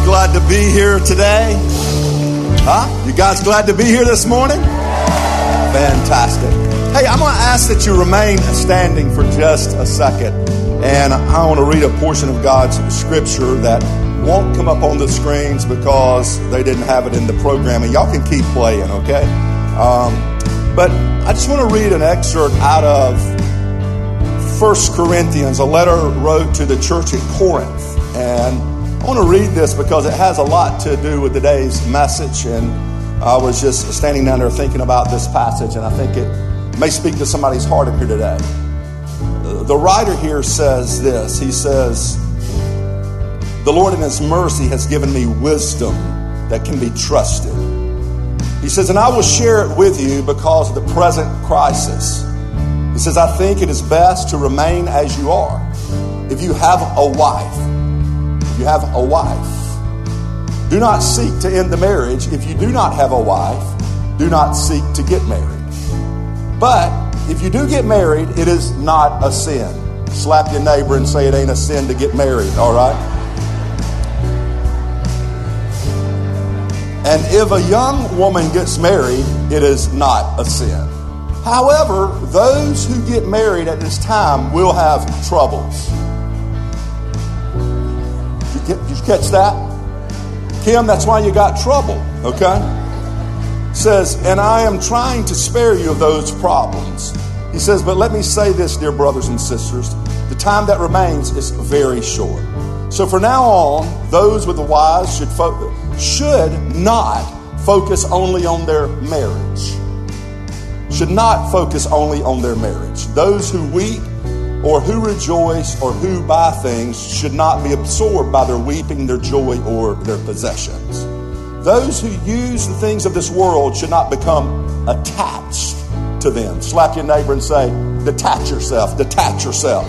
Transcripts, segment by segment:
glad to be here today? Huh? You guys glad to be here this morning? Fantastic. Hey, I'm going to ask that you remain standing for just a second. And I want to read a portion of God's scripture that won't come up on the screens because they didn't have it in the programming. Y'all can keep playing, okay? Um, but I just want to read an excerpt out of First Corinthians, a letter wrote to the church at Corinth. And I want to read this because it has a lot to do with today's message. And I was just standing down there thinking about this passage, and I think it may speak to somebody's heart up here today. The writer here says this He says, The Lord in His mercy has given me wisdom that can be trusted. He says, And I will share it with you because of the present crisis. He says, I think it is best to remain as you are. If you have a wife, you have a wife. Do not seek to end the marriage. If you do not have a wife, do not seek to get married. But if you do get married, it is not a sin. Slap your neighbor and say it ain't a sin to get married, all right? And if a young woman gets married, it is not a sin. However, those who get married at this time will have troubles. Did you catch that? Kim, that's why you got trouble, okay? Says, and I am trying to spare you of those problems. He says, but let me say this, dear brothers and sisters the time that remains is very short. So for now on, those with the wise should, fo- should not focus only on their marriage. Should not focus only on their marriage. Those who weep or who rejoice or who buy things should not be absorbed by their weeping, their joy, or their possessions. Those who use the things of this world should not become attached to them. Slap your neighbor and say, detach yourself, detach yourself.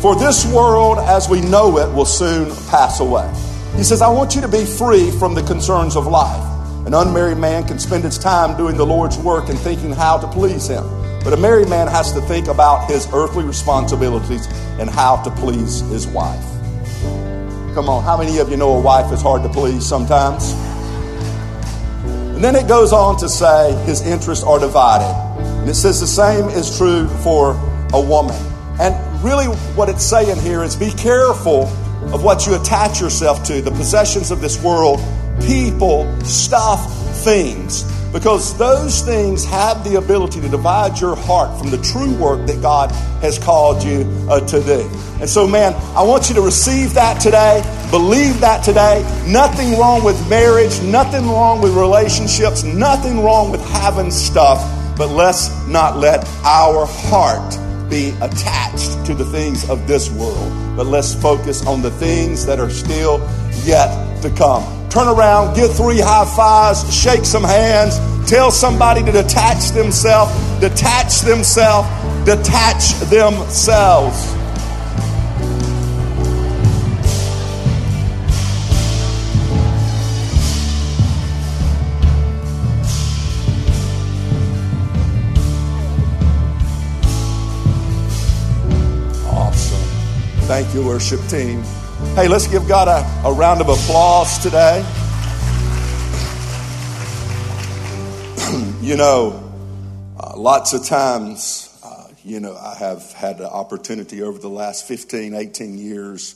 For this world as we know it will soon pass away. He says, I want you to be free from the concerns of life. An unmarried man can spend his time doing the Lord's work and thinking how to please him. But a married man has to think about his earthly responsibilities and how to please his wife. Come on, how many of you know a wife is hard to please sometimes? And then it goes on to say his interests are divided. And it says the same is true for a woman. And really, what it's saying here is be careful of what you attach yourself to the possessions of this world, people, stuff, things because those things have the ability to divide your heart from the true work that God has called you uh, to do. And so, man, I want you to receive that today, believe that today. Nothing wrong with marriage, nothing wrong with relationships, nothing wrong with having stuff, but let's not let our heart be attached to the things of this world, but let's focus on the things that are still yet to come turn around, give three high fives, shake some hands, tell somebody to detach themselves, detach themselves, detach themselves. Thank you, worship team. Hey, let's give God a, a round of applause today. you know, uh, lots of times, uh, you know, I have had the opportunity over the last 15, 18 years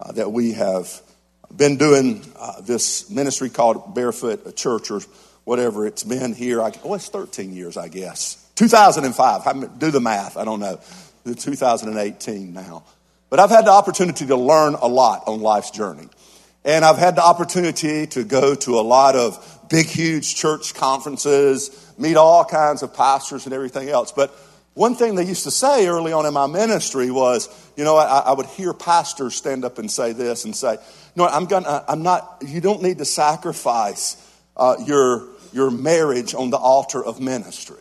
uh, that we have been doing uh, this ministry called Barefoot Church or whatever it's been here. I, oh, it's 13 years, I guess. 2005. I do the math. I don't know. 2018 now. But I've had the opportunity to learn a lot on life's journey. And I've had the opportunity to go to a lot of big, huge church conferences, meet all kinds of pastors and everything else. But one thing they used to say early on in my ministry was, you know, I, I would hear pastors stand up and say this and say, know, I'm gonna, I'm not, you don't need to sacrifice uh, your, your marriage on the altar of ministry.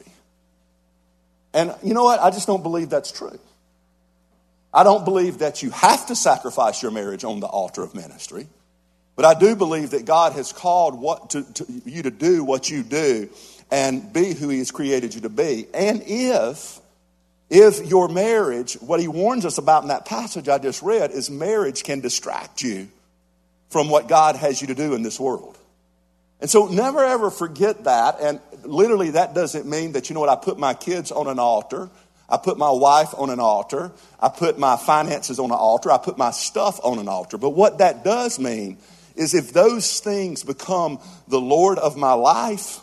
And you know what? I just don't believe that's true. I don't believe that you have to sacrifice your marriage on the altar of ministry, but I do believe that God has called what to, to you to do what you do and be who He has created you to be. And if if your marriage, what he warns us about in that passage I just read, is marriage can distract you from what God has you to do in this world. And so never ever forget that. And literally, that doesn't mean that, you know what, I put my kids on an altar. I put my wife on an altar. I put my finances on an altar. I put my stuff on an altar. But what that does mean is if those things become the Lord of my life,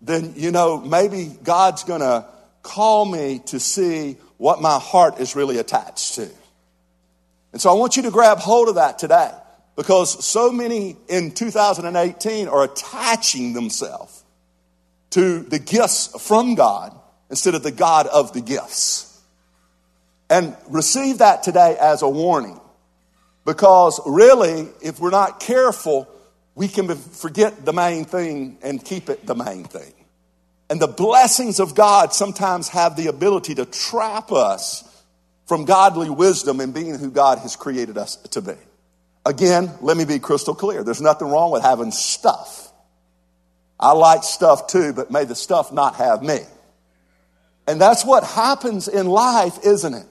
then, you know, maybe God's going to call me to see what my heart is really attached to. And so I want you to grab hold of that today because so many in 2018 are attaching themselves to the gifts from God instead of the God of the gifts. And receive that today as a warning because really, if we're not careful, we can forget the main thing and keep it the main thing. And the blessings of God sometimes have the ability to trap us from godly wisdom and being who God has created us to be. Again, let me be crystal clear. There's nothing wrong with having stuff. I like stuff too, but may the stuff not have me. And that's what happens in life, isn't it?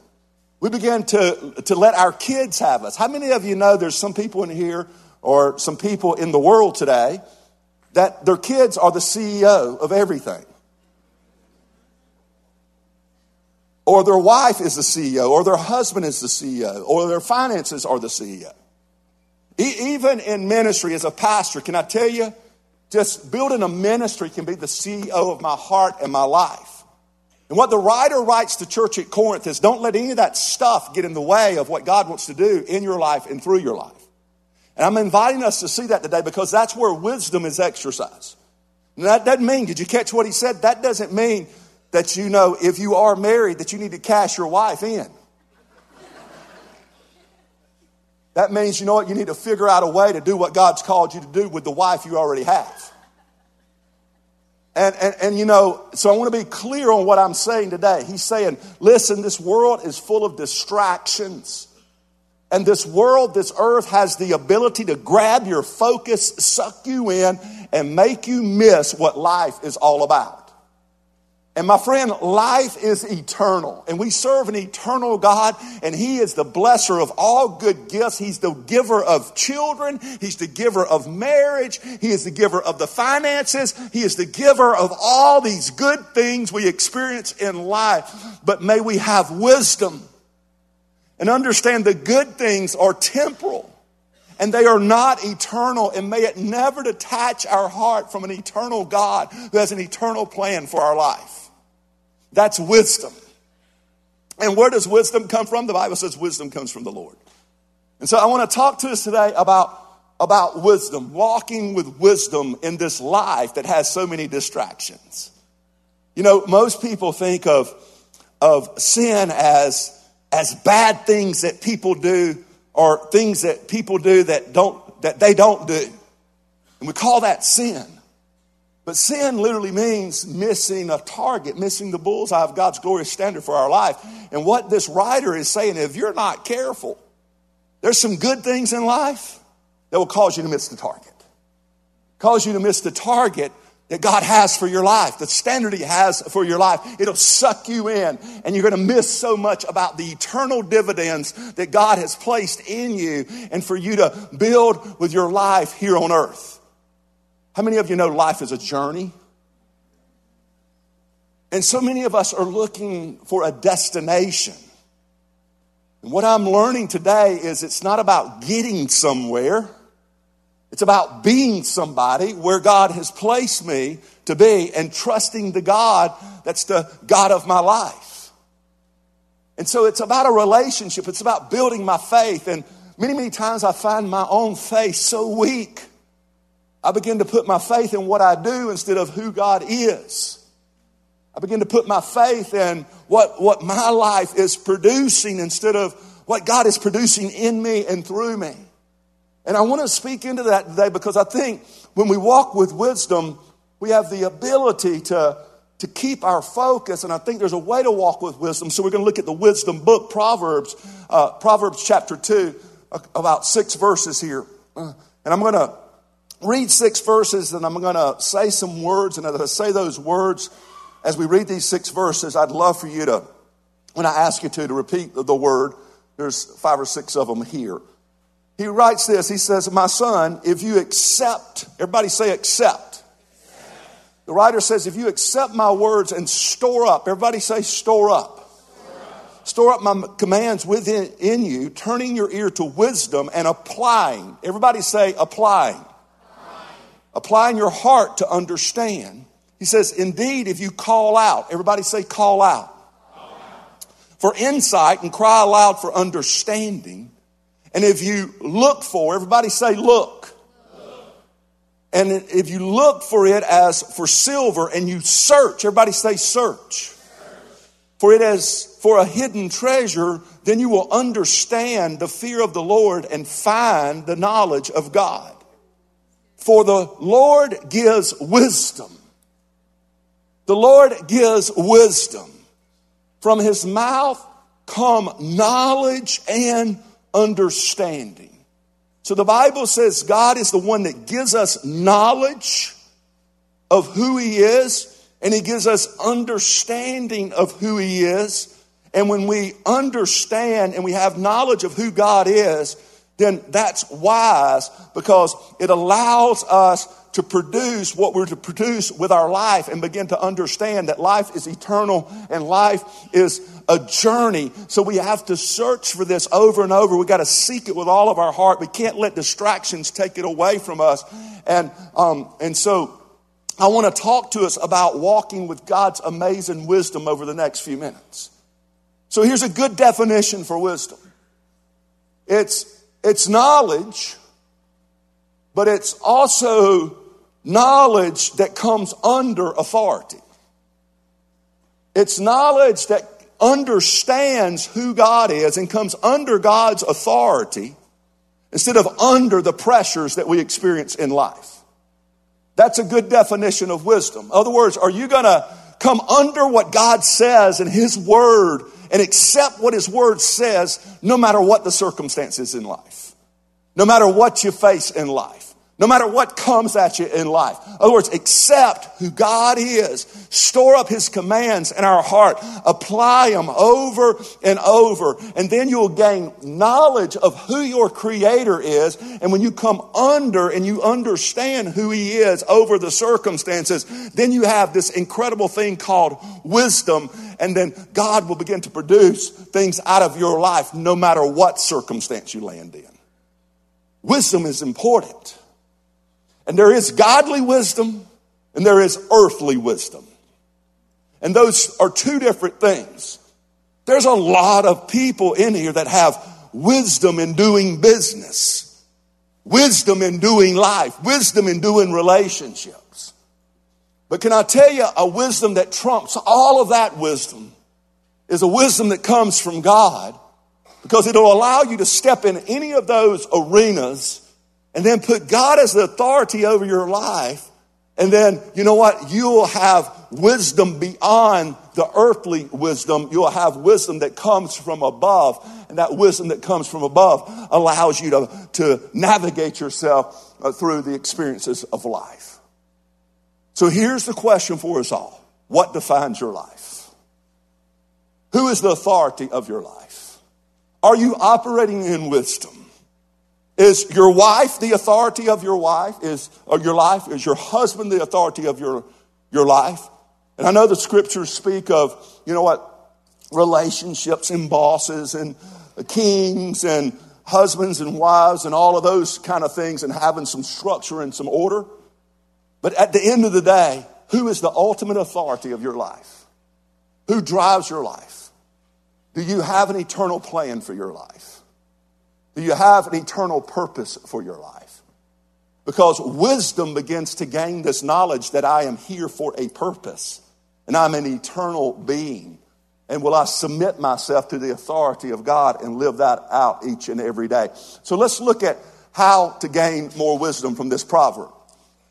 We begin to, to let our kids have us. How many of you know there's some people in here or some people in the world today that their kids are the CEO of everything? Or their wife is the CEO, or their husband is the CEO, or their finances are the CEO. E- even in ministry as a pastor, can I tell you, just building a ministry can be the CEO of my heart and my life. And what the writer writes to church at Corinth is don't let any of that stuff get in the way of what God wants to do in your life and through your life. And I'm inviting us to see that today because that's where wisdom is exercised. That doesn't mean, did you catch what he said? That doesn't mean that you know if you are married that you need to cash your wife in. That means, you know what, you need to figure out a way to do what God's called you to do with the wife you already have. And, and, and you know, so I want to be clear on what I'm saying today. He's saying, listen, this world is full of distractions. And this world, this earth has the ability to grab your focus, suck you in, and make you miss what life is all about. And my friend, life is eternal. And we serve an eternal God, and He is the blesser of all good gifts. He's the giver of children. He's the giver of marriage. He is the giver of the finances. He is the giver of all these good things we experience in life. But may we have wisdom and understand the good things are temporal and they are not eternal. And may it never detach our heart from an eternal God who has an eternal plan for our life. That's wisdom. And where does wisdom come from? The Bible says wisdom comes from the Lord. And so I want to talk to us today about, about wisdom, walking with wisdom in this life that has so many distractions. You know, most people think of, of sin as, as bad things that people do or things that people do that don't, that they don't do. And we call that sin. But sin literally means missing a target, missing the bullseye of God's glorious standard for our life. And what this writer is saying, if you're not careful, there's some good things in life that will cause you to miss the target. Cause you to miss the target that God has for your life, the standard He has for your life. It'll suck you in, and you're going to miss so much about the eternal dividends that God has placed in you and for you to build with your life here on earth. How many of you know life is a journey? And so many of us are looking for a destination. And what I'm learning today is it's not about getting somewhere. It's about being somebody where God has placed me to be and trusting the God that's the God of my life. And so it's about a relationship. It's about building my faith. And many, many times I find my own faith so weak I begin to put my faith in what I do instead of who God is. I begin to put my faith in what, what my life is producing instead of what God is producing in me and through me. And I want to speak into that today because I think when we walk with wisdom, we have the ability to, to keep our focus. And I think there's a way to walk with wisdom. So we're going to look at the wisdom book, Proverbs, uh, Proverbs chapter 2, uh, about six verses here. Uh, and I'm going to read six verses and I'm going to say some words. And as I say those words, as we read these six verses, I'd love for you to, when I ask you to, to repeat the word. There's five or six of them here. he writes this. He says, My son, if you accept, everybody say accept. The writer says, if you accept my words and store up, everybody say store up. Store up my commands within in you, turning your ear to wisdom and applying. Everybody say applying. Applying. Your heart to understand. He says, indeed, if you call out, everybody say call out. Call out. For insight and cry aloud for understanding. And if you look for, everybody say look. And if you look for it as for silver and you search, everybody say search. For it as for a hidden treasure, then you will understand the fear of the Lord and find the knowledge of God. For the Lord gives wisdom. The Lord gives wisdom. From his mouth come knowledge and understanding. So the Bible says God is the one that gives us knowledge of who He is, and He gives us understanding of who He is. And when we understand and we have knowledge of who God is, then that's wise because it allows us to produce what we're to produce with our life and begin to understand that life is eternal and life is a journey. So we have to search for this over and over. We got to seek it with all of our heart. We can't let distractions take it away from us. And, um, and so I want to talk to us about walking with God's amazing wisdom over the next few minutes. So here's a good definition for wisdom. It's, it's knowledge, but it's also knowledge that comes under authority. It's knowledge that understands who God is and comes under God's authority instead of under the pressures that we experience in life. That's a good definition of wisdom. In other words, are you going to come under what God says in His Word and accept what His Word says no matter what the circumstances in life? No matter what you face in life? No matter what comes at you in life. In other words, accept who God is, store up His commands in our heart, apply them over and over, and then you'll gain knowledge of who your Creator is. And when you come under and you understand who He is over the circumstances, then you have this incredible thing called wisdom, and then God will begin to produce things out of your life no matter what circumstance you land in. Wisdom is important. And there is godly wisdom and there is earthly wisdom. And those are two different things. There's a lot of people in here that have wisdom in doing business, wisdom in doing life, wisdom in doing relationships. But can I tell you a wisdom that trumps all of that wisdom is a wisdom that comes from God because it'll allow you to step in any of those arenas and then put God as the authority over your life. And then, you know what? You will have wisdom beyond the earthly wisdom. You'll have wisdom that comes from above. And that wisdom that comes from above allows you to, to navigate yourself uh, through the experiences of life. So here's the question for us all What defines your life? Who is the authority of your life? Are you operating in wisdom? Is your wife the authority of your wife? Is your life? Is your husband the authority of your, your life? And I know the scriptures speak of, you know what, relationships and bosses and kings and husbands and wives and all of those kind of things and having some structure and some order. But at the end of the day, who is the ultimate authority of your life? Who drives your life? Do you have an eternal plan for your life? Do you have an eternal purpose for your life? Because wisdom begins to gain this knowledge that I am here for a purpose and I'm an eternal being. And will I submit myself to the authority of God and live that out each and every day? So let's look at how to gain more wisdom from this proverb.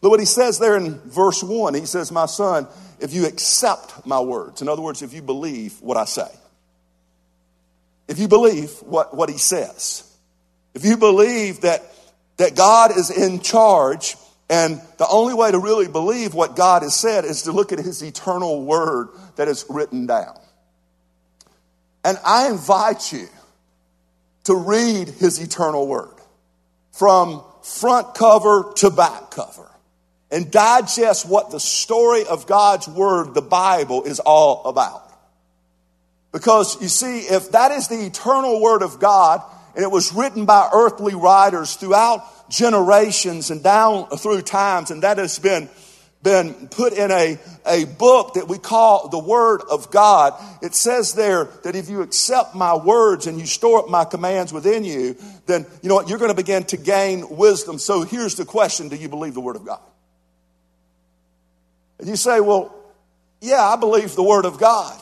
Look what he says there in verse 1. He says, My son, if you accept my words, in other words, if you believe what I say, if you believe what, what he says, if you believe that, that God is in charge, and the only way to really believe what God has said is to look at his eternal word that is written down. And I invite you to read his eternal word. from front cover to back cover and digest what the story of God's Word, the Bible, is all about. Because you see, if that is the eternal Word of God, and it was written by earthly writers throughout generations and down through times, and that has been been put in a, a book that we call the Word of God. It says there that if you accept my words and you store up my commands within you, then you know what? You're going to begin to gain wisdom. So here's the question Do you believe the Word of God? And you say, Well, yeah, I believe the Word of God.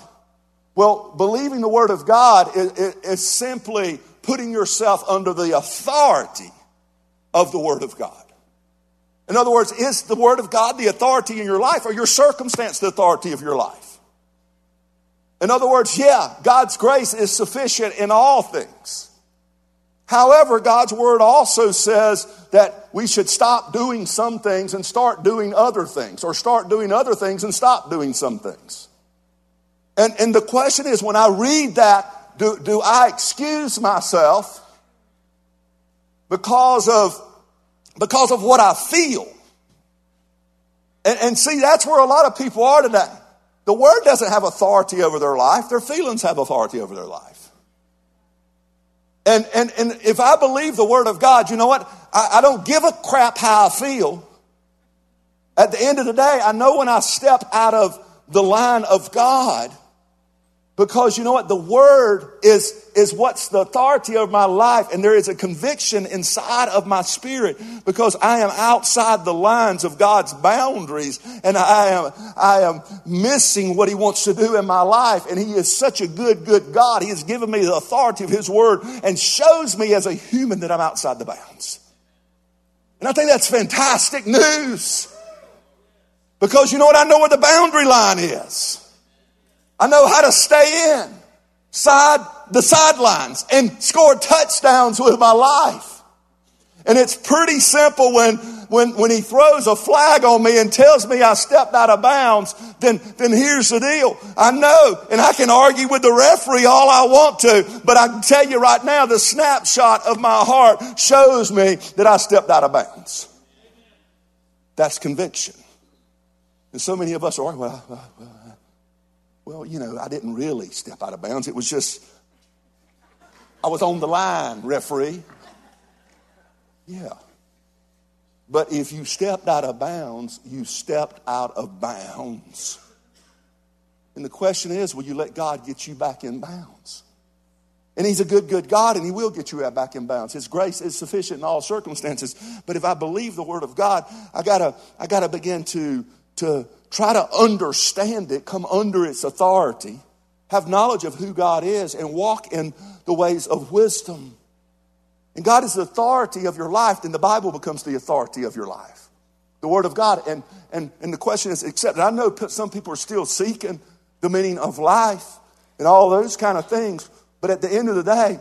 Well, believing the Word of God is, is simply putting yourself under the authority of the Word of God. In other words, is the Word of God the authority in your life or your circumstance the authority of your life? In other words, yeah, God's grace is sufficient in all things. However, God's Word also says that we should stop doing some things and start doing other things, or start doing other things and stop doing some things. And, and the question is when I read that, do, do I excuse myself because of because of what I feel. And, and see, that's where a lot of people are today. The word doesn't have authority over their life, their feelings have authority over their life. And, and, and if I believe the word of God, you know what? I, I don't give a crap how I feel. At the end of the day, I know when I step out of the line of God, because you know what? The word is, is what's the authority of my life. And there is a conviction inside of my spirit because I am outside the lines of God's boundaries and I am, I am missing what he wants to do in my life. And he is such a good, good God. He has given me the authority of his word and shows me as a human that I'm outside the bounds. And I think that's fantastic news because you know what? I know where the boundary line is. I know how to stay in side the sidelines and score touchdowns with my life. And it's pretty simple when, when, when he throws a flag on me and tells me I stepped out of bounds, then, then here's the deal. I know, and I can argue with the referee all I want to, but I can tell you right now, the snapshot of my heart shows me that I stepped out of bounds. That's conviction. And so many of us are, well, well well, you know, I didn't really step out of bounds. It was just, I was on the line, referee. Yeah. But if you stepped out of bounds, you stepped out of bounds. And the question is, will you let God get you back in bounds? And He's a good, good God, and He will get you back in bounds. His grace is sufficient in all circumstances. But if I believe the Word of God, I gotta, I gotta begin to, to try to understand it, come under its authority, have knowledge of who God is, and walk in the ways of wisdom. And God is the authority of your life, then the Bible becomes the authority of your life. The Word of God. And, and, and the question is accepted. I know some people are still seeking the meaning of life and all those kind of things, but at the end of the day,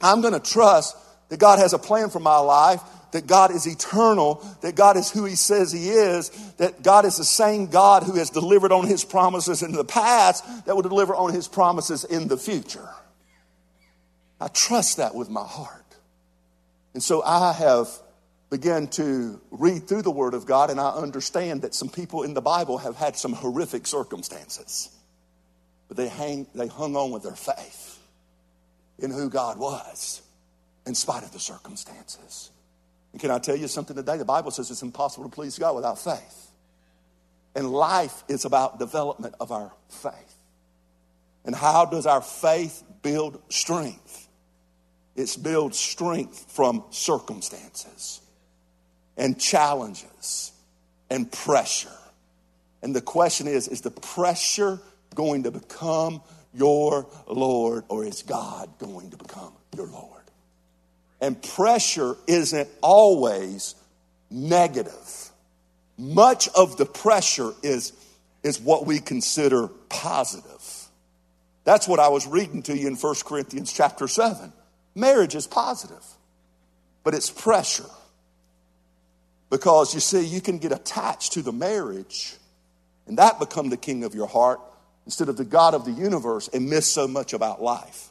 I'm going to trust that God has a plan for my life that God is eternal, that God is who He says He is, that God is the same God who has delivered on His promises in the past that will deliver on His promises in the future. I trust that with my heart. And so I have begun to read through the Word of God, and I understand that some people in the Bible have had some horrific circumstances, but they, hang, they hung on with their faith in who God was in spite of the circumstances. And can I tell you something today? The Bible says it's impossible to please God without faith. And life is about development of our faith. And how does our faith build strength? It's build strength from circumstances and challenges and pressure. And the question is is the pressure going to become your Lord or is God going to become your Lord? And pressure isn't always negative. Much of the pressure is, is what we consider positive. That's what I was reading to you in 1 Corinthians chapter 7. Marriage is positive, but it's pressure. Because you see, you can get attached to the marriage and that become the king of your heart instead of the God of the universe and miss so much about life.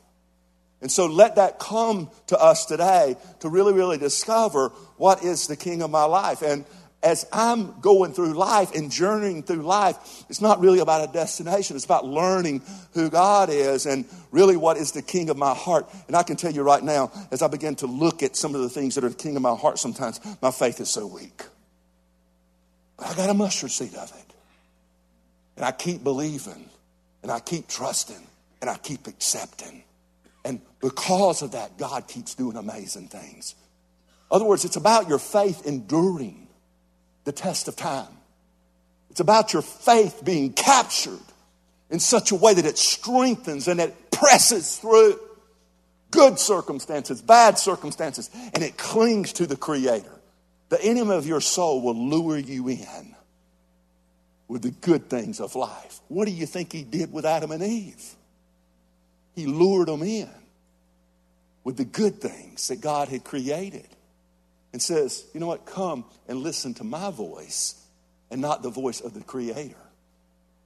And so let that come to us today to really, really discover what is the king of my life. And as I'm going through life and journeying through life, it's not really about a destination. It's about learning who God is and really what is the king of my heart. And I can tell you right now, as I begin to look at some of the things that are the king of my heart, sometimes my faith is so weak. But I got a mustard seed of it. And I keep believing, and I keep trusting, and I keep accepting. And because of that, God keeps doing amazing things. In other words, it's about your faith enduring the test of time. It's about your faith being captured in such a way that it strengthens and it presses through good circumstances, bad circumstances, and it clings to the Creator. The enemy of your soul will lure you in with the good things of life. What do you think he did with Adam and Eve? He lured them in with the good things that God had created and says, You know what? Come and listen to my voice and not the voice of the Creator.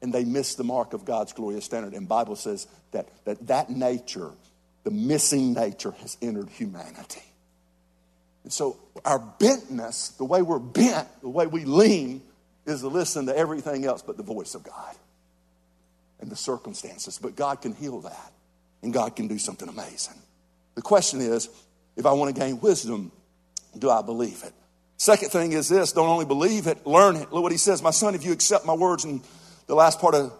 And they miss the mark of God's glorious standard. And Bible says that that, that nature, the missing nature, has entered humanity. And so our bentness, the way we're bent, the way we lean, is to listen to everything else but the voice of God and the circumstances. But God can heal that, and God can do something amazing. The question is if I want to gain wisdom, do I believe it? Second thing is this don't only believe it, learn it. Look what he says My son, if you accept my words in the last part of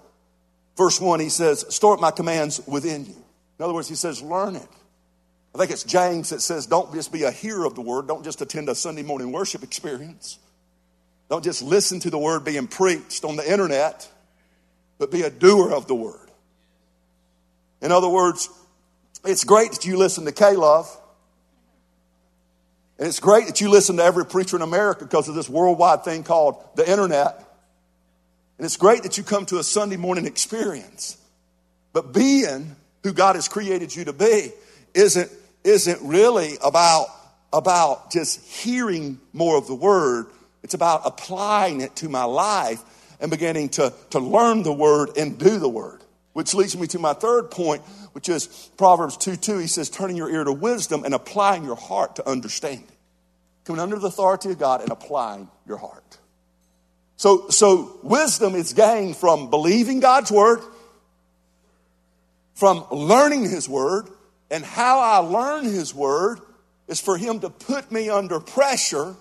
verse 1, he says, Store up my commands within you. In other words, he says, Learn it. I think it's James that says, Don't just be a hearer of the word, don't just attend a Sunday morning worship experience. Don't just listen to the word being preached on the internet, but be a doer of the word. In other words, it's great that you listen to Love. And it's great that you listen to every preacher in America because of this worldwide thing called the internet. And it's great that you come to a Sunday morning experience. But being who God has created you to be isn't, isn't really about, about just hearing more of the word. It's about applying it to my life and beginning to, to learn the word and do the word. Which leads me to my third point, which is Proverbs 2 2. He says, turning your ear to wisdom and applying your heart to understanding. Coming under the authority of God and applying your heart. So, so wisdom is gained from believing God's word, from learning His word, and how I learn His word is for Him to put me under pressure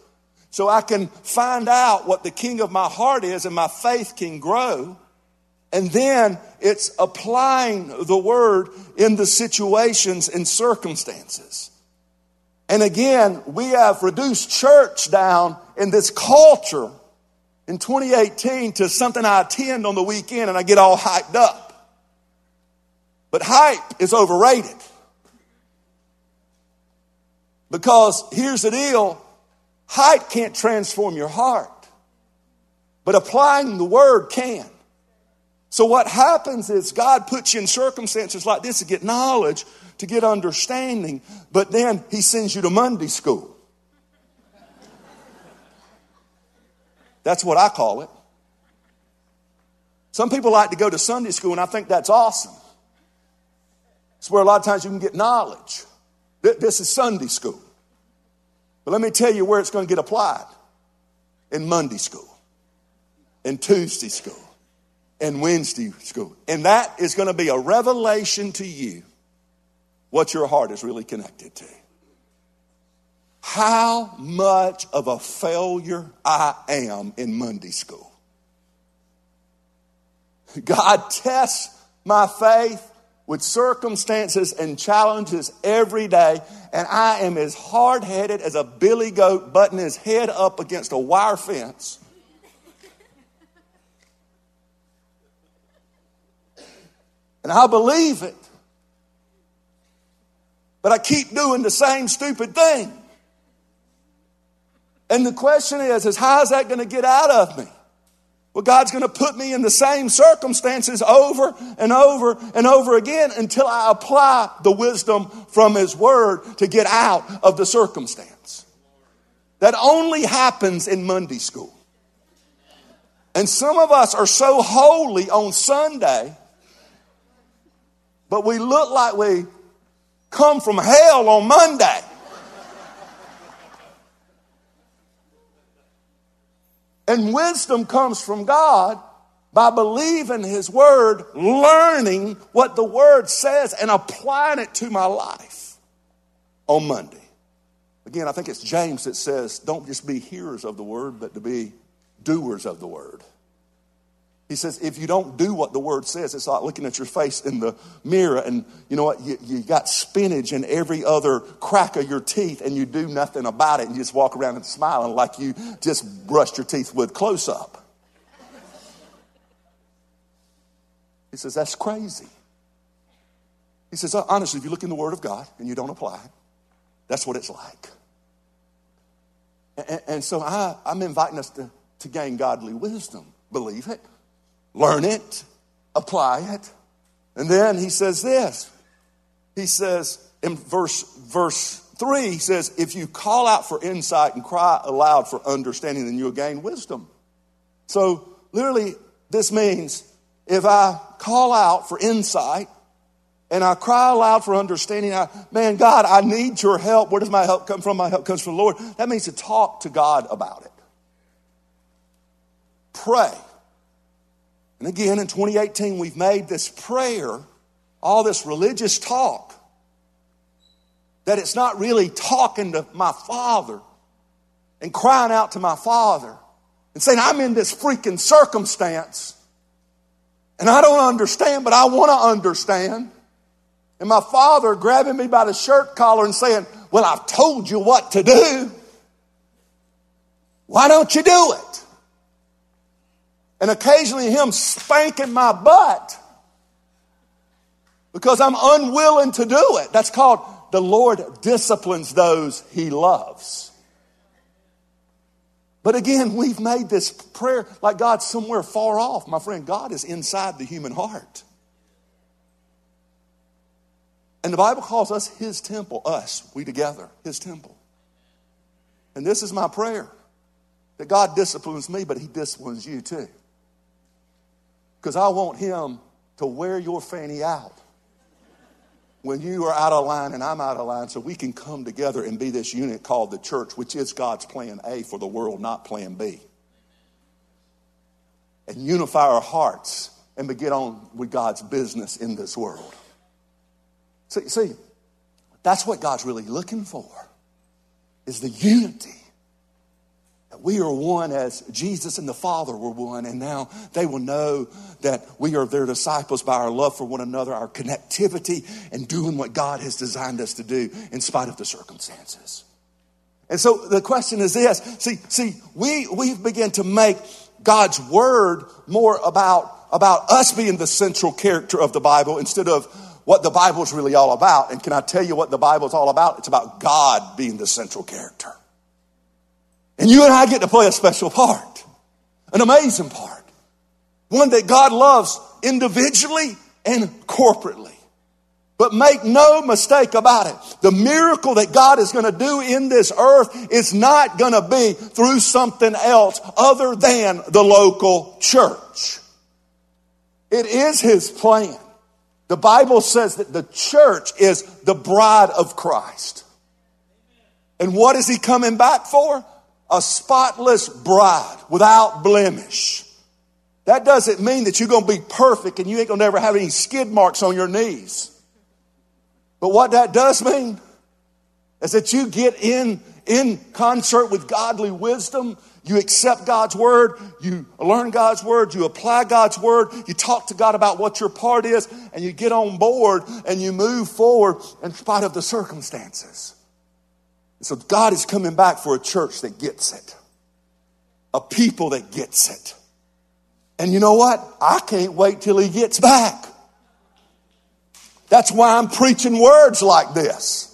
so I can find out what the king of my heart is and my faith can grow. And then it's applying the word in the situations and circumstances. And again, we have reduced church down in this culture in 2018 to something I attend on the weekend and I get all hyped up. But hype is overrated. Because here's the deal hype can't transform your heart, but applying the word can. So what happens is God puts you in circumstances like this to get knowledge, to get understanding, but then he sends you to Monday school. That's what I call it. Some people like to go to Sunday school, and I think that's awesome. It's where a lot of times you can get knowledge. This is Sunday school. But let me tell you where it's going to get applied in Monday school, in Tuesday school, and Wednesday school. And that is going to be a revelation to you what your heart is really connected to. How much of a failure I am in Monday school. God tests my faith with circumstances and challenges every day, and I am as hard headed as a billy goat butting his head up against a wire fence And I believe it. But I keep doing the same stupid thing. And the question is, is how is that going to get out of me? Well, God's going to put me in the same circumstances over and over and over again until I apply the wisdom from His Word to get out of the circumstance. That only happens in Monday school. And some of us are so holy on Sunday but we look like we come from hell on Monday. And wisdom comes from God by believing His Word, learning what the Word says, and applying it to my life on Monday. Again, I think it's James that says, don't just be hearers of the Word, but to be doers of the Word. He says, if you don't do what the word says, it's like looking at your face in the mirror and you know what? You, you got spinach in every other crack of your teeth and you do nothing about it and you just walk around and smiling like you just brushed your teeth with close up. He says, that's crazy. He says, uh, honestly, if you look in the Word of God and you don't apply that's what it's like. And, and so I, I'm inviting us to, to gain godly wisdom. Believe it learn it, apply it. And then he says this. He says in verse, verse 3, he says, If you call out for insight and cry aloud for understanding, then you'll gain wisdom. So, literally, this means if I call out for insight and I cry aloud for understanding, I, man, God, I need your help. Where does my help come from? My help comes from the Lord. That means to talk to God about it. Pray. And again, in 2018, we've made this prayer, all this religious talk, that it's not really talking to my Father and crying out to my Father and saying, I'm in this freaking circumstance and I don't understand, but I want to understand. And my Father grabbing me by the shirt collar and saying, Well, I've told you what to do. Why don't you do it? And occasionally Him spanking my butt because I'm unwilling to do it. That's called the Lord disciplines those He loves. But again, we've made this prayer like God's somewhere far off. My friend, God is inside the human heart. And the Bible calls us His temple, us, we together, His temple. And this is my prayer that God disciplines me, but He disciplines you too. Because I want him to wear your fanny out when you are out of line and I'm out of line so we can come together and be this unit called the church, which is God's plan A for the world, not plan B. And unify our hearts and begin on with God's business in this world. See, see, that's what God's really looking for is the unity we are one as Jesus and the Father were one, and now they will know that we are their disciples by our love for one another, our connectivity, and doing what God has designed us to do in spite of the circumstances. And so the question is this see, see, we, we've begun to make God's word more about, about us being the central character of the Bible instead of what the Bible is really all about. And can I tell you what the Bible is all about? It's about God being the central character. And you and I get to play a special part, an amazing part, one that God loves individually and corporately. But make no mistake about it. The miracle that God is going to do in this earth is not going to be through something else other than the local church. It is His plan. The Bible says that the church is the bride of Christ. And what is He coming back for? A spotless bride without blemish. That doesn't mean that you're going to be perfect and you ain't going to never have any skid marks on your knees. But what that does mean is that you get in, in concert with godly wisdom. You accept God's word. You learn God's word. You apply God's word. You talk to God about what your part is and you get on board and you move forward in spite of the circumstances. So God is coming back for a church that gets it, a people that gets it. And you know what? I can't wait till he gets back. That's why I'm preaching words like this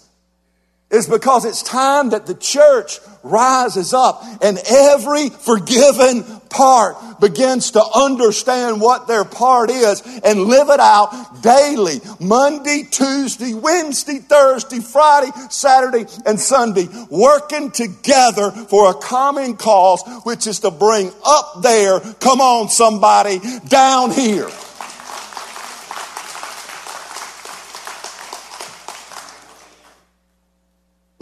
is because it's time that the church rises up and every forgiven part begins to understand what their part is and live it out daily. Monday, Tuesday, Wednesday, Thursday, Friday, Saturday, and Sunday, working together for a common cause, which is to bring up there, come on somebody, down here.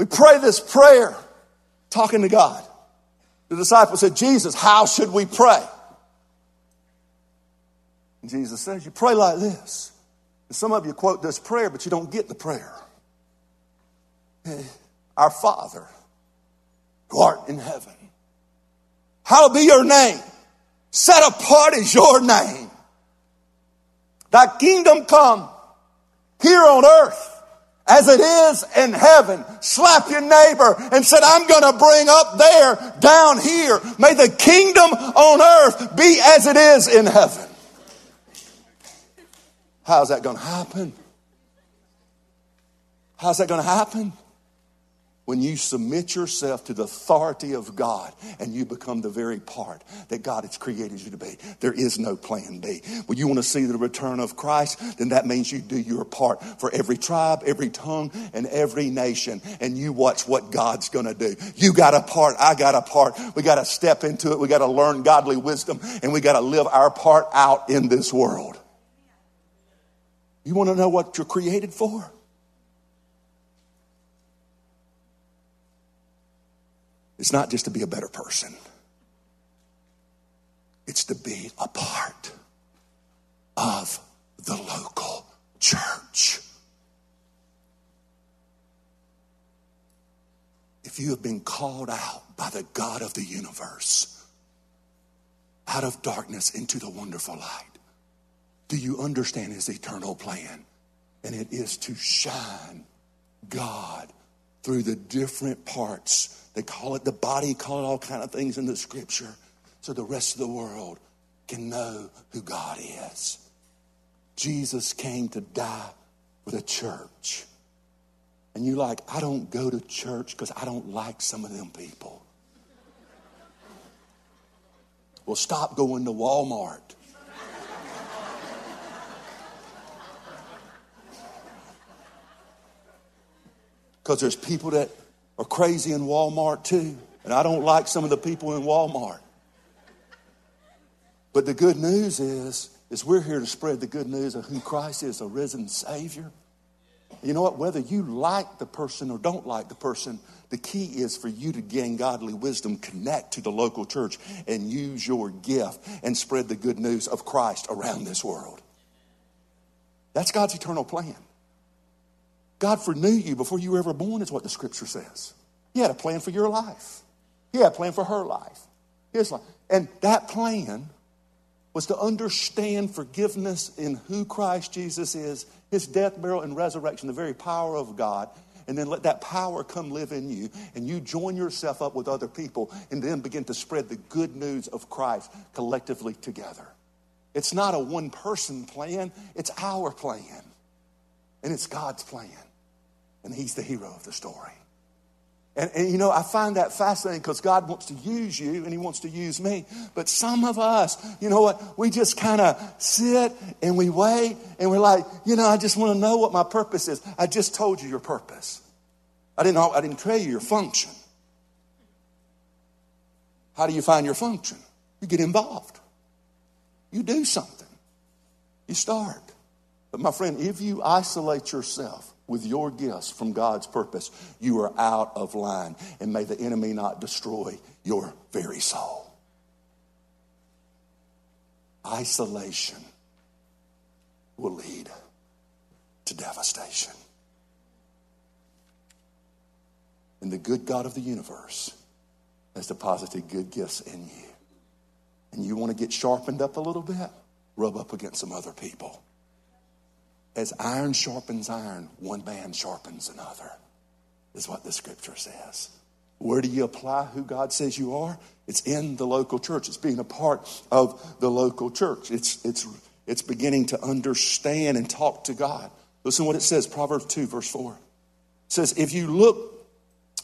We pray this prayer talking to God. The disciples said, Jesus, how should we pray? And Jesus says, You pray like this. And some of you quote this prayer, but you don't get the prayer. Our Father, who art in heaven, hallowed be your name. Set apart is your name. Thy kingdom come here on earth as it is in heaven. Slap your neighbor and said, I'm going to bring up there, down here. May the kingdom on earth be as it is in heaven. How's that going to happen? How's that going to happen? When you submit yourself to the authority of God and you become the very part that God has created you to be. There is no plan B. When you want to see the return of Christ, then that means you do your part for every tribe, every tongue, and every nation. And you watch what God's going to do. You got a part, I got a part. We got to step into it. We got to learn godly wisdom and we got to live our part out in this world. You want to know what you're created for? It's not just to be a better person, it's to be a part of the local church. If you have been called out by the God of the universe, out of darkness into the wonderful light, do you understand his eternal plan? And it is to shine God through the different parts they call it the body, call it all kind of things in the scripture, so the rest of the world can know who God is. Jesus came to die for the church. And you like, I don't go to church because I don't like some of them people. Well, stop going to Walmart. Because there's people that are crazy in Walmart too. And I don't like some of the people in Walmart. But the good news is, is we're here to spread the good news of who Christ is, a risen Savior. You know what? Whether you like the person or don't like the person, the key is for you to gain godly wisdom, connect to the local church, and use your gift and spread the good news of Christ around this world. That's God's eternal plan. God foreknew you before you were ever born, is what the scripture says. He had a plan for your life, He had a plan for her life, his life. And that plan was to understand forgiveness in who Christ Jesus is, his death, burial, and resurrection, the very power of God, and then let that power come live in you, and you join yourself up with other people, and then begin to spread the good news of Christ collectively together. It's not a one person plan, it's our plan, and it's God's plan and he's the hero of the story. And, and, you know, I find that fascinating because God wants to use you and He wants to use me. But some of us, you know what, we just kind of sit and we wait and we're like, you know, I just want to know what my purpose is. I just told you your purpose. I didn't, I didn't tell you your function. How do you find your function? You get involved, you do something, you start. But my friend, if you isolate yourself, with your gifts from God's purpose, you are out of line. And may the enemy not destroy your very soul. Isolation will lead to devastation. And the good God of the universe has deposited good gifts in you. And you want to get sharpened up a little bit? Rub up against some other people. As iron sharpens iron, one man sharpens another, is what the scripture says. Where do you apply who God says you are? It's in the local church. It's being a part of the local church. It's, it's, it's beginning to understand and talk to God. Listen what it says, Proverbs 2, verse 4. It says, If you look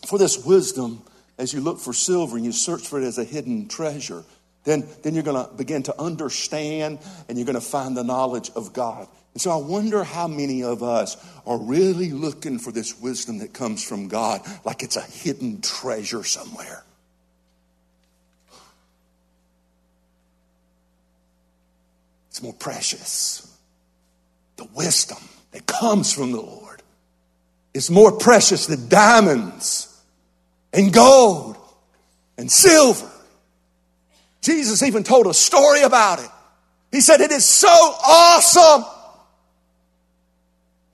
for this wisdom as you look for silver and you search for it as a hidden treasure, then, then you're going to begin to understand and you're going to find the knowledge of God. And so I wonder how many of us are really looking for this wisdom that comes from God like it's a hidden treasure somewhere. It's more precious. The wisdom that comes from the Lord is more precious than diamonds and gold and silver. Jesus even told a story about it. He said, It is so awesome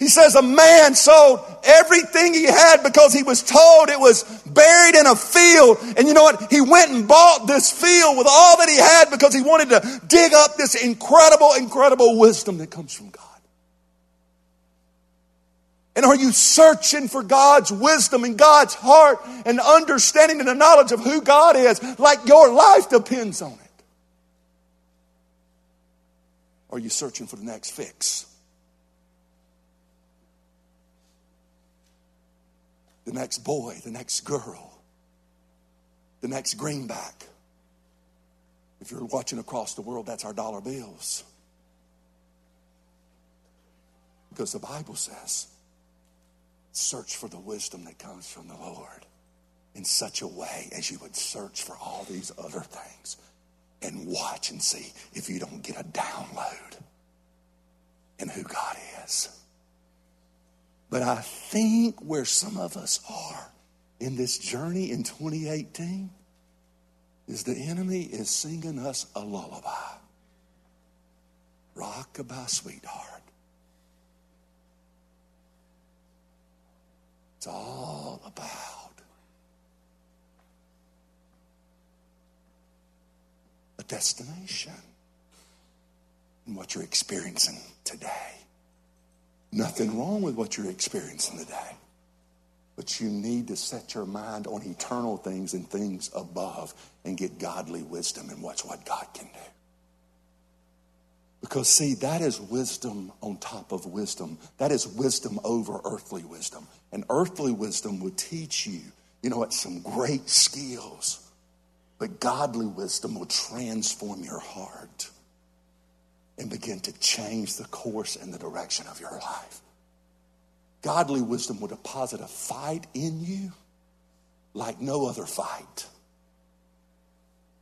he says a man sold everything he had because he was told it was buried in a field. And you know what? He went and bought this field with all that he had because he wanted to dig up this incredible, incredible wisdom that comes from God. And are you searching for God's wisdom and God's heart and understanding and the knowledge of who God is like your life depends on it? Are you searching for the next fix? the next boy, the next girl, the next greenback. If you're watching across the world, that's our dollar bills. Because the Bible says, search for the wisdom that comes from the Lord in such a way as you would search for all these other things and watch and see if you don't get a download in who God is. But I think where some of us are in this journey in 2018 is the enemy is singing us a lullaby. Rockabye, sweetheart. It's all about a destination and what you're experiencing today. Nothing wrong with what you're experiencing today. But you need to set your mind on eternal things and things above and get godly wisdom and watch what God can do. Because, see, that is wisdom on top of wisdom. That is wisdom over earthly wisdom. And earthly wisdom would teach you, you know what, some great skills. But godly wisdom will transform your heart and begin to change the course and the direction of your life. Godly wisdom will deposit a fight in you like no other fight.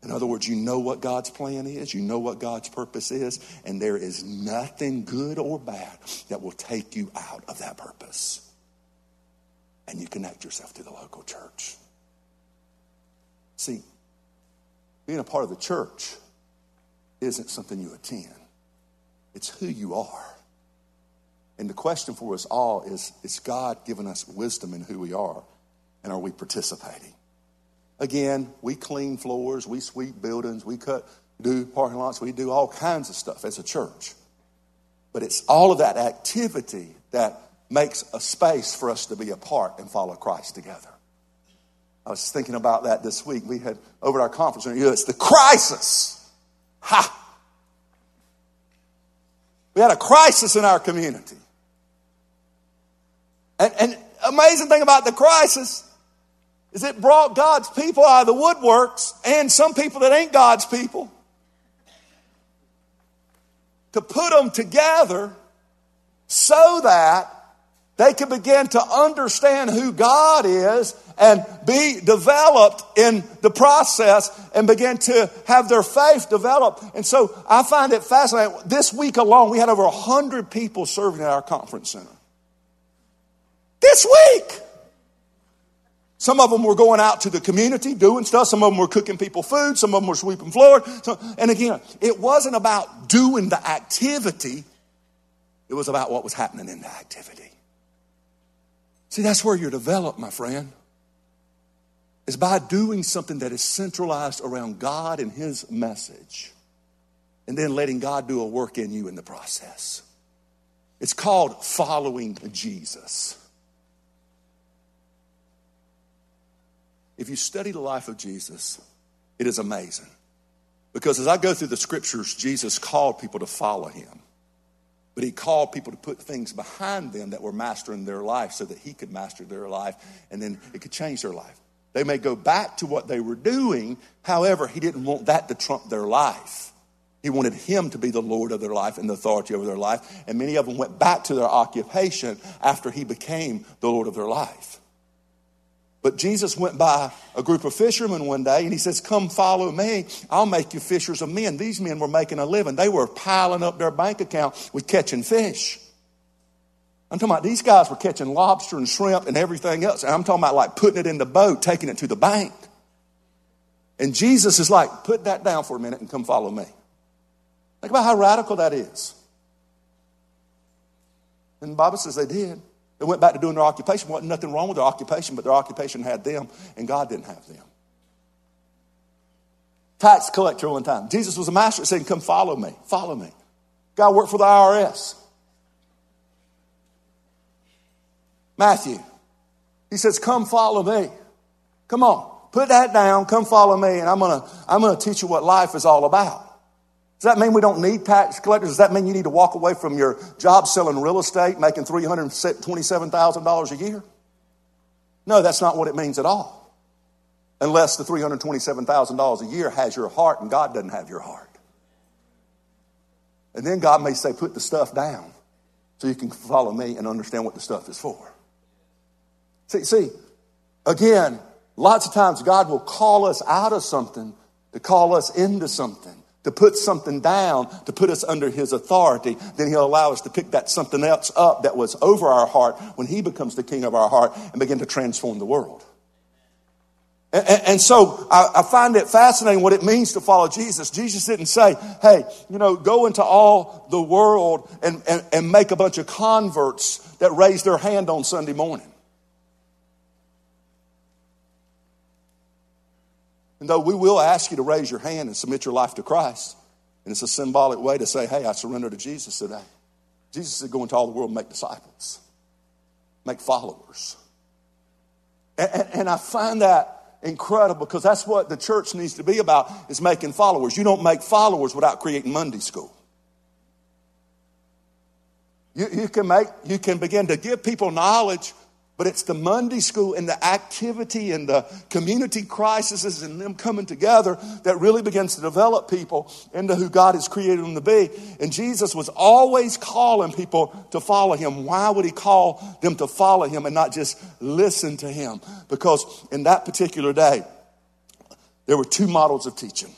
In other words, you know what God's plan is, you know what God's purpose is, and there is nothing good or bad that will take you out of that purpose. And you connect yourself to the local church. See, being a part of the church isn't something you attend. It's who you are. And the question for us all is Is God giving us wisdom in who we are? And are we participating? Again, we clean floors, we sweep buildings, we cut, do parking lots, we do all kinds of stuff as a church. But it's all of that activity that makes a space for us to be apart and follow Christ together. I was thinking about that this week. We had over at our conference, you know, it's the crisis. Ha! We had a crisis in our community. And, and amazing thing about the crisis is it brought God's people out of the woodworks and some people that ain't God's people to put them together so that they can begin to understand who God is and be developed in the process and begin to have their faith develop. And so I find it fascinating. This week alone, we had over 100 people serving at our conference center. This week! Some of them were going out to the community doing stuff. Some of them were cooking people food. Some of them were sweeping floors. So, and again, it wasn't about doing the activity. It was about what was happening in the activity. See, that's where you're developed, my friend. Is by doing something that is centralized around God and His message, and then letting God do a work in you in the process. It's called following Jesus. If you study the life of Jesus, it is amazing. Because as I go through the scriptures, Jesus called people to follow him. But he called people to put things behind them that were mastering their life so that he could master their life and then it could change their life. They may go back to what they were doing. However, he didn't want that to trump their life. He wanted him to be the Lord of their life and the authority over their life. And many of them went back to their occupation after he became the Lord of their life. But Jesus went by a group of fishermen one day and he says, Come follow me. I'll make you fishers of men. These men were making a living. They were piling up their bank account with catching fish. I'm talking about these guys were catching lobster and shrimp and everything else. And I'm talking about like putting it in the boat, taking it to the bank. And Jesus is like, put that down for a minute and come follow me. Think about how radical that is. And the Bible says they did. They went back to doing their occupation. Wasn't nothing wrong with their occupation, but their occupation had them, and God didn't have them. Tax collector one time. Jesus was a master saying, Come follow me. Follow me. Guy worked for the IRS. Matthew. He says, Come follow me. Come on, put that down, come follow me, and I'm gonna, I'm gonna teach you what life is all about. Does that mean we don't need tax collectors? Does that mean you need to walk away from your job selling real estate, making $327,000 a year? No, that's not what it means at all. Unless the $327,000 a year has your heart and God doesn't have your heart. And then God may say, put the stuff down so you can follow me and understand what the stuff is for. See, see, again, lots of times God will call us out of something to call us into something, to put something down, to put us under His authority. Then He'll allow us to pick that something else up that was over our heart when He becomes the king of our heart and begin to transform the world. And, and, so I, I, find it fascinating what it means to follow Jesus. Jesus didn't say, hey, you know, go into all the world and, and, and make a bunch of converts that raise their hand on Sunday morning. And though we will ask you to raise your hand and submit your life to Christ, and it's a symbolic way to say, hey, I surrender to Jesus today. Jesus said, go into all the world and make disciples, make followers. And, and, and I find that incredible because that's what the church needs to be about is making followers. You don't make followers without creating Monday school. You, you, can make, you can begin to give people knowledge but it's the Monday school and the activity and the community crises and them coming together that really begins to develop people into who God has created them to be. And Jesus was always calling people to follow him. Why would he call them to follow him and not just listen to him? Because in that particular day, there were two models of teaching.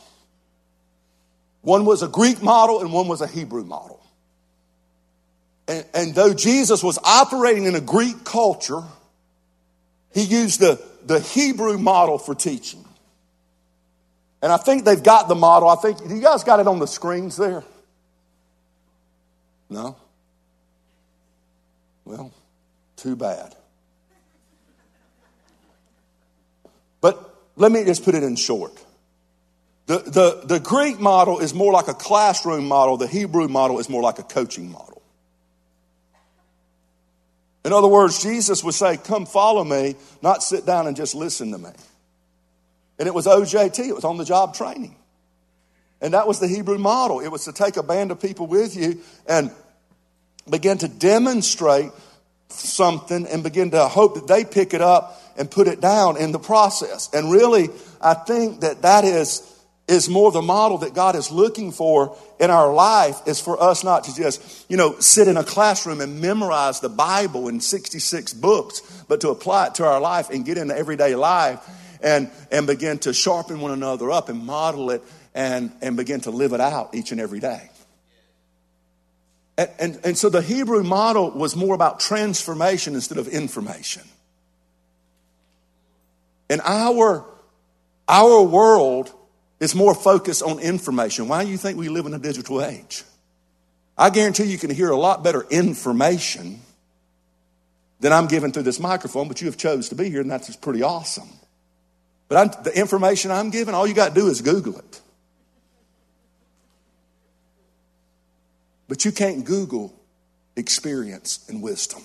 One was a Greek model and one was a Hebrew model. And, and though Jesus was operating in a Greek culture, he used the, the Hebrew model for teaching. And I think they've got the model. I think, you guys got it on the screens there? No? Well, too bad. But let me just put it in short. The, the, the Greek model is more like a classroom model, the Hebrew model is more like a coaching model. In other words, Jesus would say, Come follow me, not sit down and just listen to me. And it was OJT, it was on the job training. And that was the Hebrew model. It was to take a band of people with you and begin to demonstrate something and begin to hope that they pick it up and put it down in the process. And really, I think that that is is more the model that God is looking for in our life is for us not to just, you know, sit in a classroom and memorize the Bible in 66 books, but to apply it to our life and get into everyday life and, and begin to sharpen one another up and model it and, and begin to live it out each and every day. And, and, and so the Hebrew model was more about transformation instead of information. In our, our world, it's more focused on information. Why do you think we live in a digital age? I guarantee you can hear a lot better information than I'm giving through this microphone, but you have chose to be here, and that's pretty awesome. But I'm, the information I'm giving, all you got to do is Google it. But you can't Google experience and wisdom.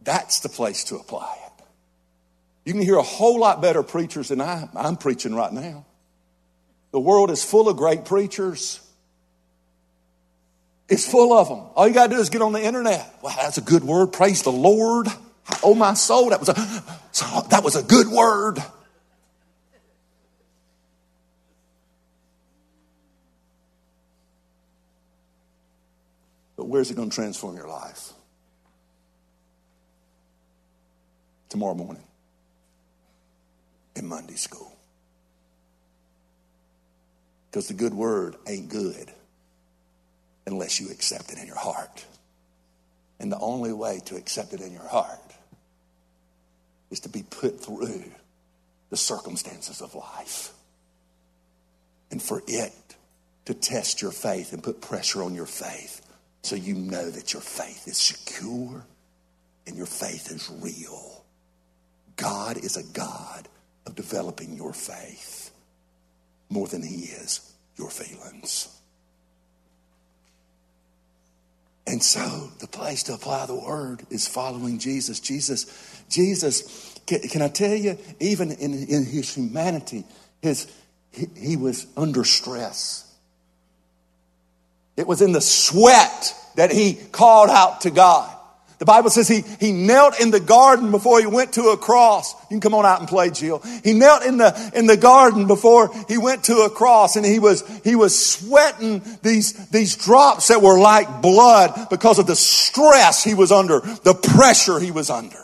That's the place to apply. You can hear a whole lot better preachers than I, I'm preaching right now. The world is full of great preachers. It's full of them. All you got to do is get on the internet. Wow, that's a good word. Praise the Lord. Oh, my soul. That was a, that was a good word. But where's it going to transform your life? Tomorrow morning in Monday school. Because the good word ain't good unless you accept it in your heart. And the only way to accept it in your heart is to be put through the circumstances of life. And for it to test your faith and put pressure on your faith so you know that your faith is secure and your faith is real. God is a God of developing your faith more than He is your feelings. And so the place to apply the word is following Jesus. Jesus, Jesus, can, can I tell you, even in, in his humanity, his, he, he was under stress. It was in the sweat that he called out to God. The Bible says he, he knelt in the garden before he went to a cross. You can come on out and play, Jill. He knelt in the, in the garden before he went to a cross and he was, he was sweating these, these drops that were like blood because of the stress he was under, the pressure he was under.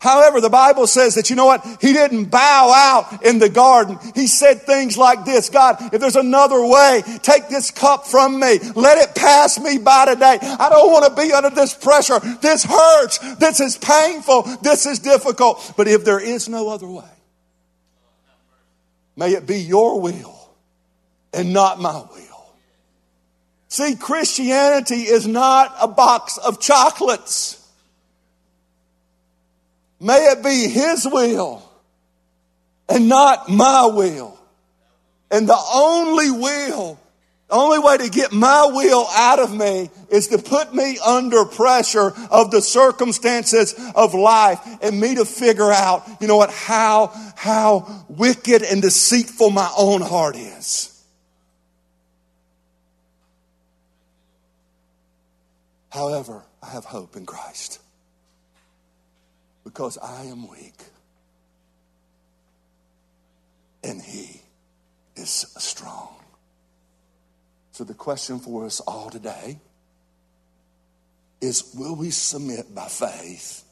However, the Bible says that, you know what? He didn't bow out in the garden. He said things like this God, if there's another way, take this cup from me. Let it pass me by today. I don't want to be under this pressure. This hurts. This is painful. This is difficult. But if there is no other way, may it be your will and not my will. See, Christianity is not a box of chocolates. May it be His will and not my will. And the only will, the only way to get my will out of me is to put me under pressure of the circumstances of life and me to figure out, you know what, how, how wicked and deceitful my own heart is. However, I have hope in Christ because I am weak and He is strong. So, the question for us all today is Will we submit by faith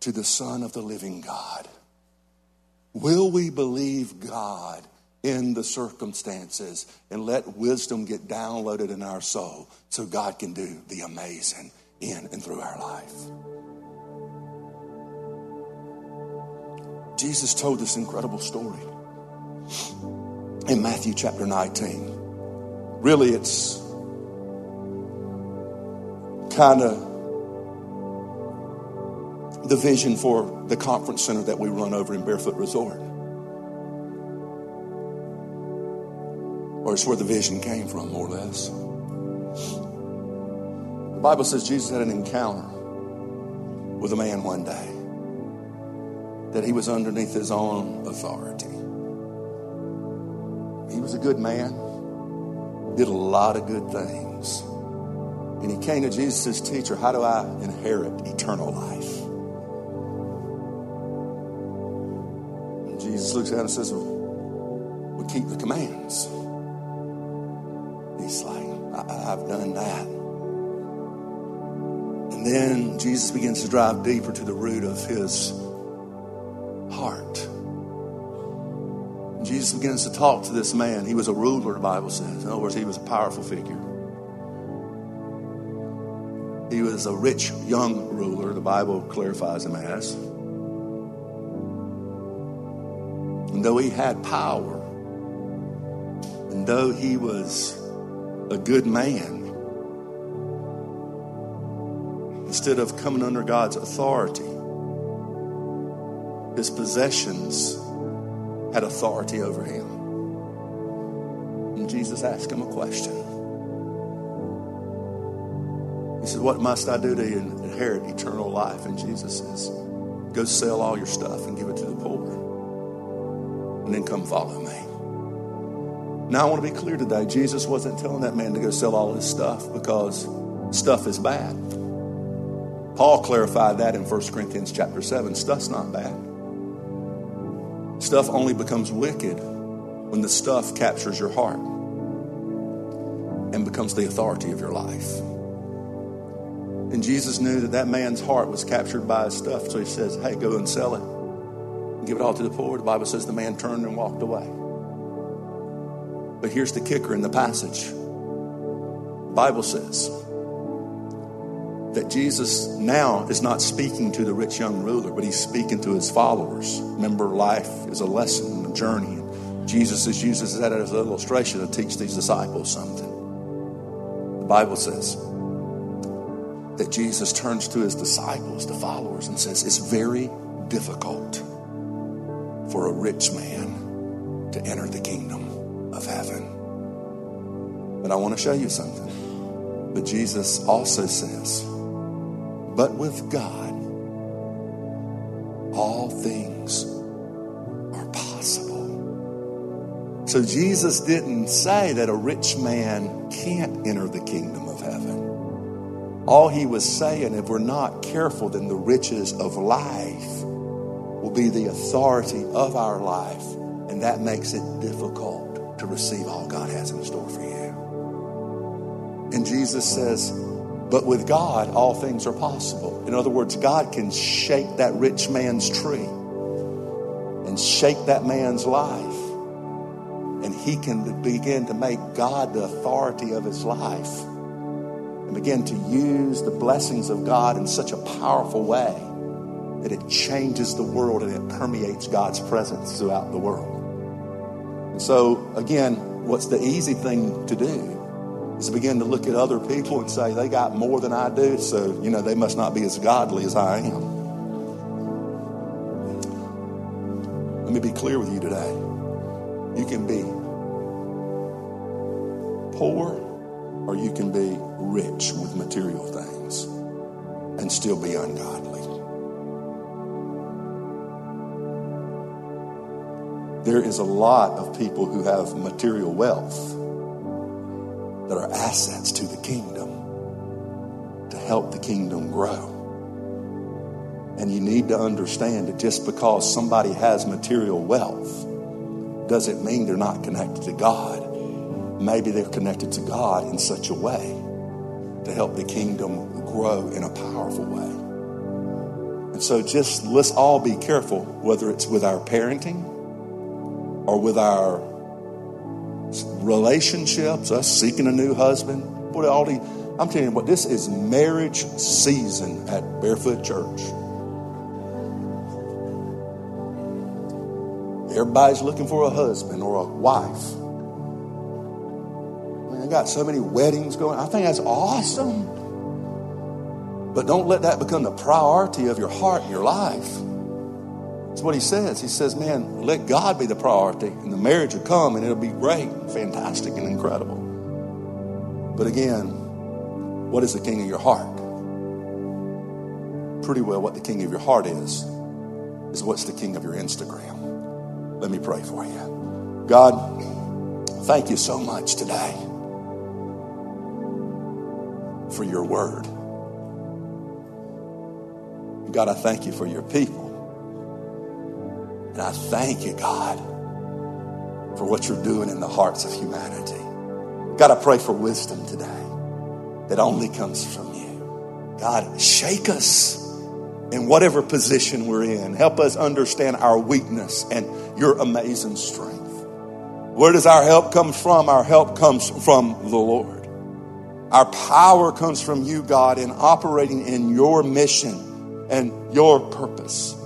to the Son of the living God? Will we believe God in the circumstances and let wisdom get downloaded in our soul so God can do the amazing in and through our life? Jesus told this incredible story in Matthew chapter 19. Really, it's kind of the vision for the conference center that we run over in Barefoot Resort. Or it's where the vision came from, more or less. The Bible says Jesus had an encounter with a man one day that he was underneath his own authority. He was a good man, did a lot of good things. And he came to Jesus' teacher, How do I inherit eternal life? And Jesus looks at him and says, Well, we keep the commands. He's like, I- have done that. And then Jesus begins to drive deeper to the root of his heart. Jesus begins to talk to this man. He was a ruler, the Bible says. In other words, he was a powerful figure. He was a rich young ruler, the Bible clarifies him as. And though he had power, and though he was a good man, instead of coming under God's authority, his possessions had authority over him. And Jesus asked him a question. He said, What must I do to inherit eternal life? And Jesus says, Go sell all your stuff and give it to the poor. And then come follow me. Now, I want to be clear today. Jesus wasn't telling that man to go sell all his stuff because stuff is bad. Paul clarified that in 1 Corinthians chapter 7. Stuff's not bad. Stuff only becomes wicked when the stuff captures your heart and becomes the authority of your life. And Jesus knew that that man's heart was captured by his stuff, so he says, Hey, go and sell it. And give it all to the poor. The Bible says the man turned and walked away. But here's the kicker in the passage the Bible says that Jesus now is not speaking to the rich young ruler, but he's speaking to his followers. Remember, life is a lesson, a journey. And Jesus is uses that as an illustration to teach these disciples something. The Bible says that Jesus turns to his disciples, the followers, and says, It's very difficult for a rich man to enter the kingdom of heaven. But I want to show you something. But Jesus also says, But with God, all things are possible. So Jesus didn't say that a rich man can't enter the kingdom of heaven. All he was saying, if we're not careful, then the riches of life will be the authority of our life, and that makes it difficult to receive all God has in store for you. And Jesus says, but with God, all things are possible. In other words, God can shake that rich man's tree and shake that man's life. And he can begin to make God the authority of his life and begin to use the blessings of God in such a powerful way that it changes the world and it permeates God's presence throughout the world. And so, again, what's the easy thing to do is begin to look at other people and say, they got more than I do, so, you know, they must not be as godly as I am. Let me be clear with you today. You can be poor or you can be rich with material things and still be ungodly. There is a lot of people who have material wealth that are assets to the kingdom to help the kingdom grow. And you need to understand that just because somebody has material wealth doesn't mean they're not connected to God maybe they're connected to God in such a way to help the kingdom grow in a powerful way. And so just let's all be careful, whether it's with our parenting or with our relationships, us seeking a new husband. What all the, I'm telling you what, this is marriage season at Barefoot Church. Everybody's looking for a husband or a wife. I got so many weddings going. I think that's awesome. But don't let that become the priority of your heart and your life. That's what he says. He says, man, let God be the priority, and the marriage will come and it'll be great, fantastic, and incredible. But again, what is the king of your heart? Pretty well, what the king of your heart is, is what's the king of your Instagram. Let me pray for you. God, thank you so much today for your word. God, I thank you for your people. And I thank you, God, for what you're doing in the hearts of humanity. God, I pray for wisdom today that only comes from you. God, shake us in whatever position we're in. Help us understand our weakness and your amazing strength. Where does our help come from? Our help comes from the Lord. Our power comes from you, God, in operating in your mission and your purpose.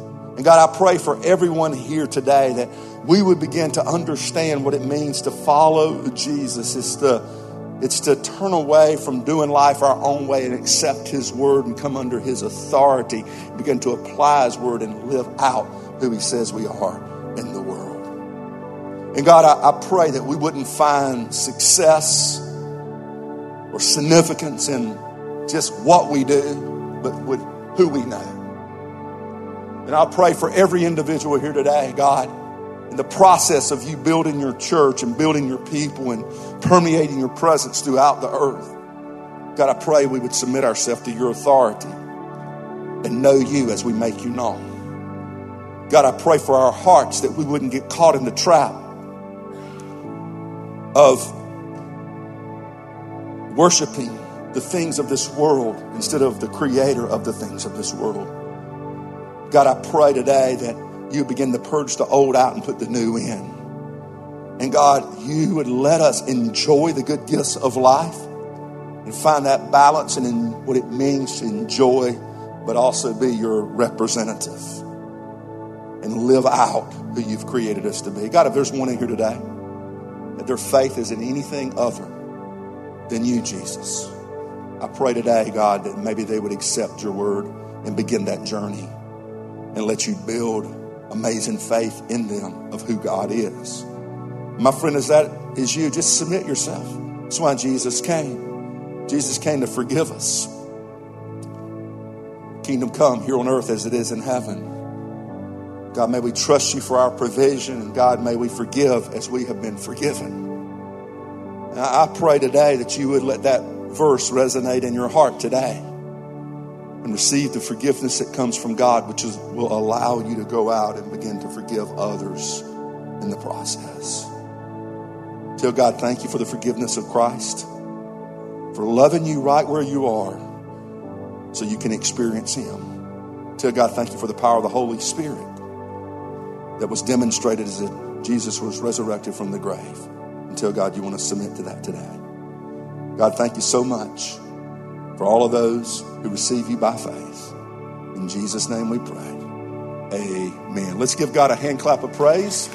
And God, I pray for everyone here today that we would begin to understand what it means to follow Jesus. It's to, it's to turn away from doing life our own way and accept His word and come under His authority, begin to apply His word and live out who He says we are in the world. And God, I, I pray that we wouldn't find success or significance in just what we do, but with who we know. And I pray for every individual here today, God, in the process of you building your church and building your people and permeating your presence throughout the earth. God, I pray we would submit ourselves to your authority and know you as we make you known. God, I pray for our hearts that we wouldn't get caught in the trap of worshiping the things of this world instead of the creator of the things of this world. God, I pray today that you begin to purge the old out and put the new in. And God, you would let us enjoy the good gifts of life. and find that balance and in what it means to enjoy, but also be your representative and live out who you've created us to be. God, if there's one in here today that their faith is in anything other than you, Jesus, I pray today, God, that maybe they would accept your word and begin that journey and let you build amazing faith in them of who God is. My friend, as that is you, just submit yourself. That's why Jesus came. Jesus came to forgive us. Kingdom come here on earth as it is in heaven. God, may we trust you for our provision, and God, may we forgive as we have been forgiven. I pray today that you would let that verse resonate in your heart today and receive the forgiveness that comes from God, which is, will allow you to go out and begin to forgive others in the process. Tell God, thank you for the forgiveness of Christ, for loving you right where you are so you can experience Him. Tell God, thank you for the power of the Holy Spirit that was demonstrated as Jesus was resurrected from the grave. And tell God, you want to submit to that today. God, thank you so much for all of those who receive you by faith. In Jesus' name we pray. Amen. Let's give God a hand clap of praise.